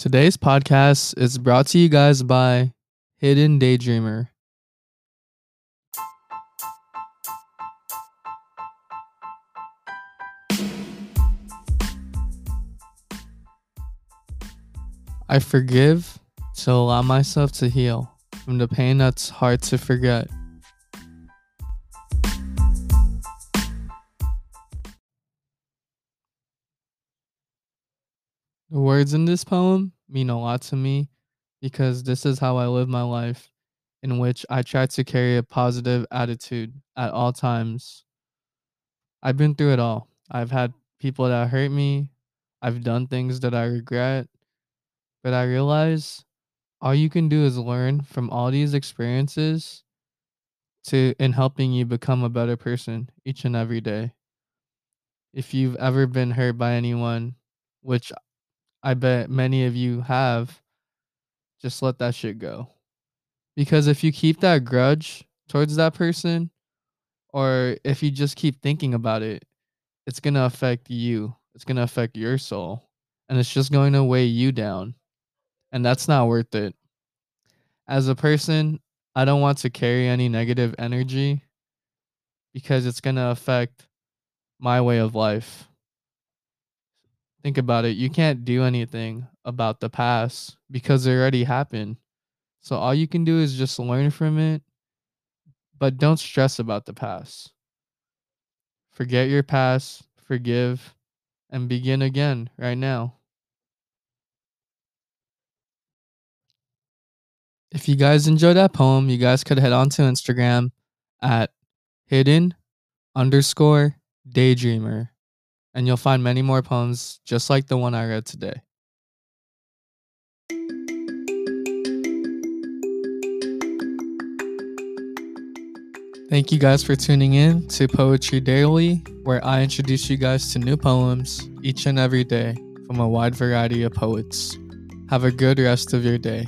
Today's podcast is brought to you guys by Hidden Daydreamer. I forgive to allow myself to heal from the pain that's hard to forget. The words in this poem mean a lot to me because this is how I live my life, in which I try to carry a positive attitude at all times. I've been through it all. I've had people that hurt me, I've done things that I regret, but I realize all you can do is learn from all these experiences to in helping you become a better person each and every day. If you've ever been hurt by anyone, which I bet many of you have, just let that shit go. Because if you keep that grudge towards that person, or if you just keep thinking about it, it's going to affect you. It's going to affect your soul. And it's just going to weigh you down. And that's not worth it. As a person, I don't want to carry any negative energy because it's going to affect my way of life. Think about it. You can't do anything about the past because it already happened. So all you can do is just learn from it, but don't stress about the past. Forget your past, forgive, and begin again right now. If you guys enjoyed that poem, you guys could head on to Instagram at hidden underscore daydreamer and you'll find many more poems just like the one I read today. Thank you guys for tuning in to Poetry Daily, where I introduce you guys to new poems each and every day from a wide variety of poets. Have a good rest of your day.